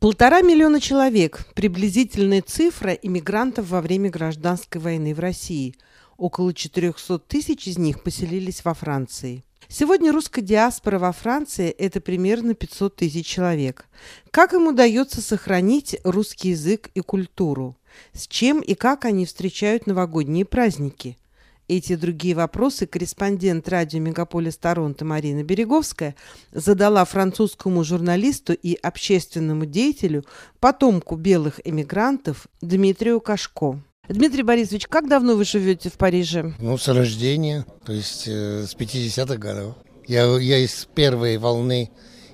Полтора миллиона человек – приблизительная цифра иммигрантов во время гражданской войны в России. Около 400 тысяч из них поселились во Франции. Сегодня русская диаспора во Франции – это примерно 500 тысяч человек. Как им удается сохранить русский язык и культуру? С чем и как они встречают новогодние праздники – эти другие вопросы корреспондент радио «Мегаполис Торонто» Марина Береговская задала французскому журналисту и общественному деятелю, потомку белых эмигрантов Дмитрию Кашко. Дмитрий Борисович, как давно вы живете в Париже? Ну, с рождения, то есть э, с 50-х годов. Я, я из первой волны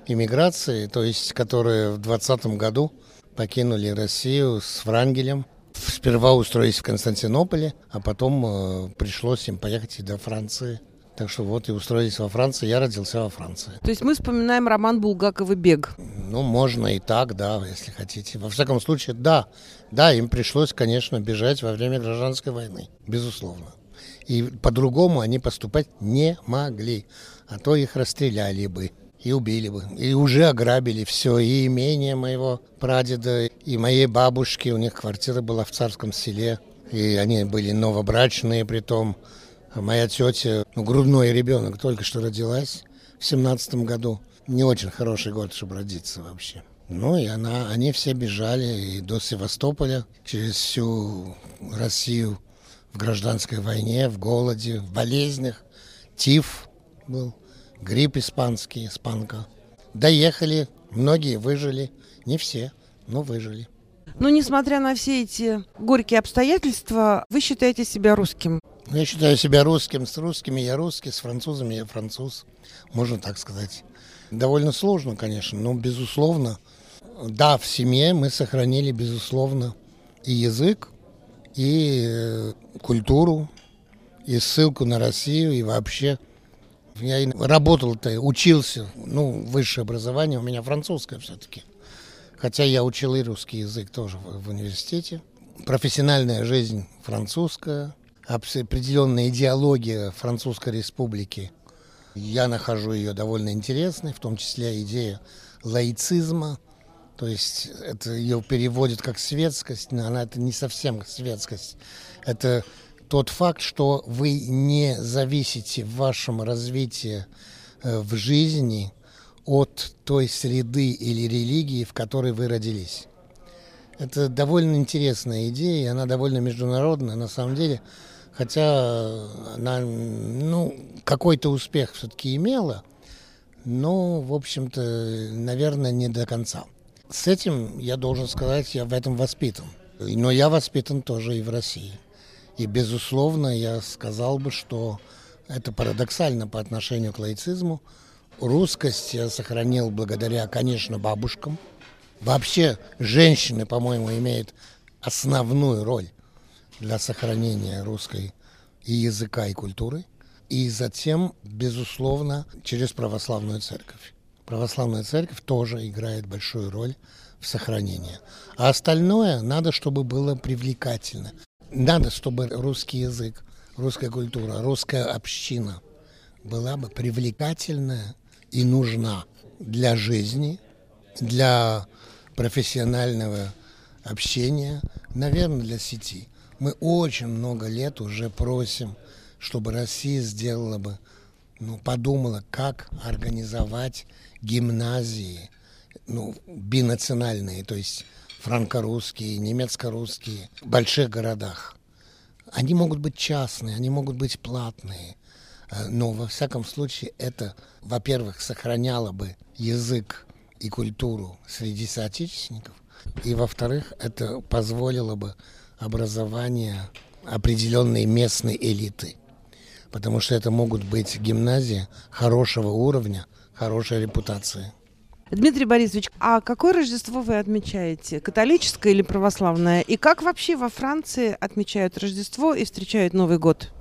иммиграции, то есть которые в 20 году покинули Россию с Врангелем – Сперва устроились в Константинополе, а потом э, пришлось им поехать и до Франции. Так что вот и устроились во Франции. Я родился во Франции. То есть мы вспоминаем роман Булгакова «Бег». Ну, можно и так, да, если хотите. Во всяком случае, да. Да, им пришлось, конечно, бежать во время гражданской войны. Безусловно. И по-другому они поступать не могли. А то их расстреляли бы и убили бы. И уже ограбили все, и имение моего прадеда, и моей бабушки. У них квартира была в Царском селе, и они были новобрачные при том. А моя тетя, ну, грудной ребенок, только что родилась в семнадцатом году. Не очень хороший год, чтобы родиться вообще. Ну и она, они все бежали и до Севастополя, через всю Россию в гражданской войне, в голоде, в болезнях. Тиф был грипп испанский, испанка. Доехали, многие выжили, не все, но выжили. Но несмотря на все эти горькие обстоятельства, вы считаете себя русским? Я считаю себя русским. С русскими я русский, с французами я француз. Можно так сказать. Довольно сложно, конечно, но безусловно. Да, в семье мы сохранили, безусловно, и язык, и э, культуру, и ссылку на Россию, и вообще – я работал-то, учился, ну, высшее образование у меня французское все-таки. Хотя я учил и русский язык тоже в, в университете. Профессиональная жизнь французская, определенная идеология Французской республики. Я нахожу ее довольно интересной, в том числе идея лаицизма, то есть это ее переводит как светскость, но она это не совсем светскость. Это тот факт, что вы не зависите в вашем развитии э, в жизни от той среды или религии, в которой вы родились. Это довольно интересная идея, и она довольно международная на самом деле, хотя она ну, какой-то успех все-таки имела, но, в общем-то, наверное, не до конца. С этим, я должен сказать, я в этом воспитан. Но я воспитан тоже и в России. И, безусловно, я сказал бы, что это парадоксально по отношению к лаицизму. Русскость я сохранил благодаря, конечно, бабушкам. Вообще, женщины, по-моему, имеют основную роль для сохранения русской и языка, и культуры. И затем, безусловно, через православную церковь. Православная церковь тоже играет большую роль в сохранении. А остальное надо, чтобы было привлекательно. Надо, чтобы русский язык, русская культура, русская община была бы привлекательная и нужна для жизни, для профессионального общения, наверное, для сети. Мы очень много лет уже просим, чтобы Россия сделала бы, ну, подумала, как организовать гимназии, ну, бинациональные, то есть франко-русские, немецко-русские, в больших городах. Они могут быть частные, они могут быть платные, э, но во всяком случае это, во-первых, сохраняло бы язык и культуру среди соотечественников, и, во-вторых, это позволило бы образование определенной местной элиты, потому что это могут быть гимназии хорошего уровня, хорошей репутации. Дмитрий Борисович, а какое Рождество вы отмечаете? Католическое или православное? И как вообще во Франции отмечают Рождество и встречают Новый год?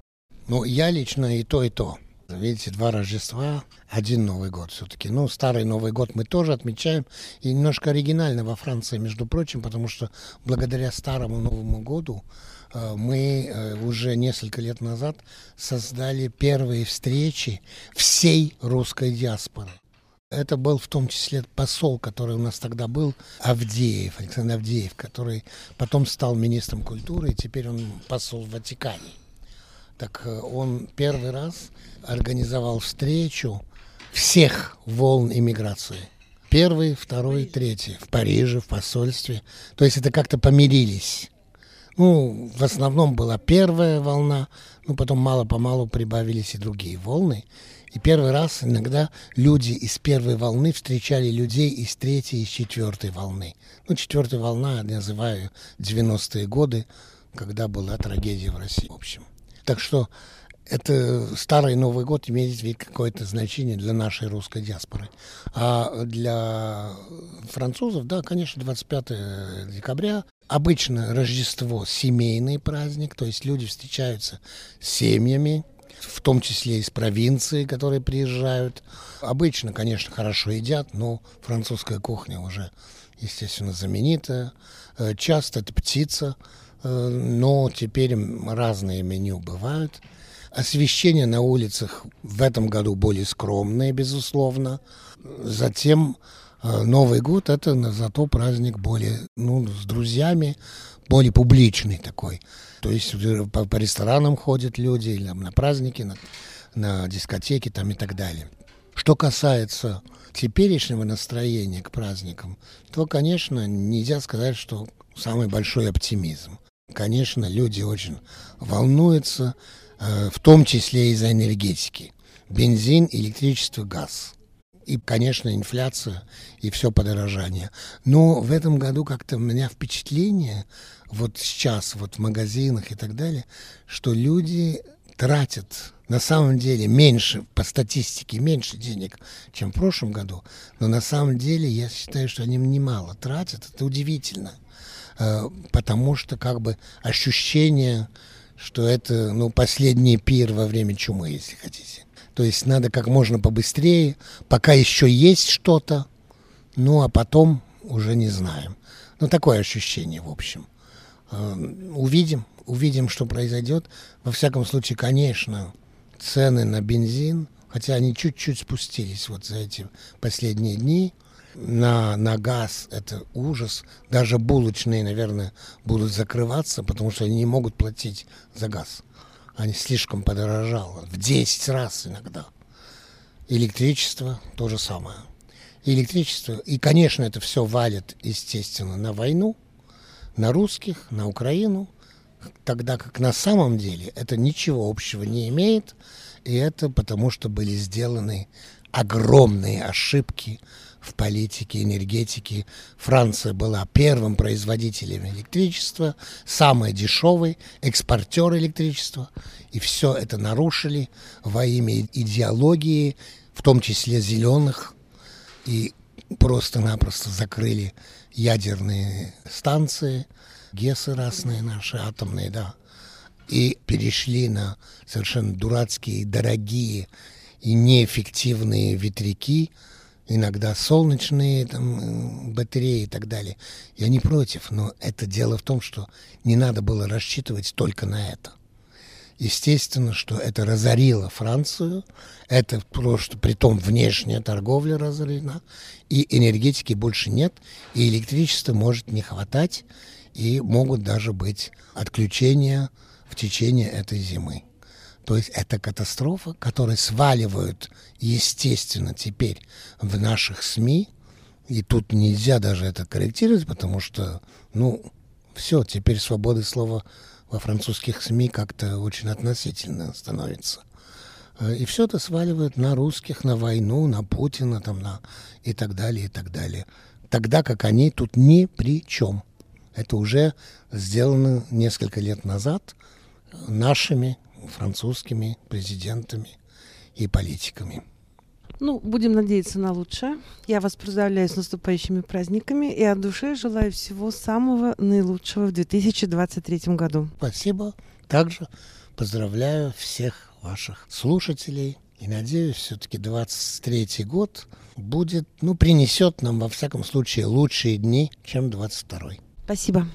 Ну, я лично и то, и то. Видите, два Рождества, один Новый год все-таки. Ну, старый Новый год мы тоже отмечаем. И немножко оригинально во Франции, между прочим, потому что благодаря старому Новому году э, мы э, уже несколько лет назад создали первые встречи всей русской диаспоры. Это был в том числе посол, который у нас тогда был, Авдеев, Александр Авдеев, который потом стал министром культуры, и теперь он посол в Ватикане. Так э, он первый раз организовал встречу всех волн иммиграции. Первый, второй, третий. В Париже, в посольстве. То есть это как-то помирились. Ну, в основном была первая волна, ну, потом мало-помалу прибавились и другие волны. И первый раз иногда люди из первой волны встречали людей из третьей и четвертой волны. Ну, четвертая волна, я называю 90-е годы, когда была трагедия в России, в общем. Так что это старый Новый год имеет ведь какое-то значение для нашей русской диаспоры. А для французов, да, конечно, 25 декабря. Обычно Рождество – семейный праздник, то есть люди встречаются с семьями, в том числе из провинции, которые приезжают. Обычно, конечно, хорошо едят, но французская кухня уже, естественно, знаменитая. Э, часто это птица, э, но теперь разные меню бывают. Освещение на улицах в этом году более скромное, безусловно. Затем э, Новый год – это зато праздник более, ну, с друзьями, более публичный такой. То есть по, по ресторанам ходят люди, или там, на праздники, на, на дискотеки там и так далее. Что касается теперешнего настроения к праздникам, то, конечно, нельзя сказать, что самый большой оптимизм. Конечно, люди очень волнуются, э, в том числе из-за энергетики. Бензин, электричество, газ. И, конечно, инфляция и все подорожание. Но в этом году как-то у меня впечатление, вот сейчас вот в магазинах и так далее, что люди тратят на самом деле меньше, по статистике, меньше денег, чем в прошлом году. Но на самом деле я считаю, что они немало тратят. Это удивительно. Э, потому что как бы ощущение, что это ну, последний пир во время чумы, если хотите. То есть надо как можно побыстрее, пока еще есть что-то, ну а потом уже не знаем. Ну такое ощущение, в общем. Э, увидим, увидим, что произойдет. Во всяком случае, конечно, цены на бензин, хотя они чуть-чуть спустились вот за эти последние дни, на, на газ это ужас. Даже булочные, наверное, будут закрываться, потому что они не могут платить за газ. Они слишком подорожало. В 10 раз иногда. Электричество то же самое. Электричество. И, конечно, это все валит, естественно, на войну, на русских, на Украину, тогда как на самом деле это ничего общего не имеет, и это потому, что были сделаны огромные ошибки в политике, энергетике. Франция была первым производителем электричества, самый дешевый экспортер электричества. И все это нарушили во имя идеологии, в том числе зеленых, и просто-напросто закрыли ядерные станции, ГЕСы разные наши, атомные, да, и перешли на совершенно дурацкие, дорогие и неэффективные ветряки, иногда солнечные там, батареи и так далее. Я не против, но это дело в том, что не надо было рассчитывать только на это. Естественно, что это разорило Францию, это просто, при том внешняя торговля разорена, и энергетики больше нет, и электричества может не хватать, и могут даже быть отключения в течение этой зимы. То есть это катастрофа, которую сваливают, естественно, теперь в наших СМИ. И тут нельзя даже это корректировать, потому что, ну, все, теперь свободы слова во французских СМИ как-то очень относительно становится. Э, и все это сваливают на русских, на войну, на Путина там, на... и так далее, и так далее. Тогда как они тут ни при чем. Это уже сделано несколько лет назад нашими французскими президентами и политиками. Ну, будем надеяться на лучшее. Я вас поздравляю с наступающими праздниками и от души желаю всего самого наилучшего в 2023 году. Спасибо. Также поздравляю всех ваших слушателей. И надеюсь, все-таки 23 год будет, ну, принесет нам, во всяком случае, лучшие дни, чем 22 -й. Спасибо.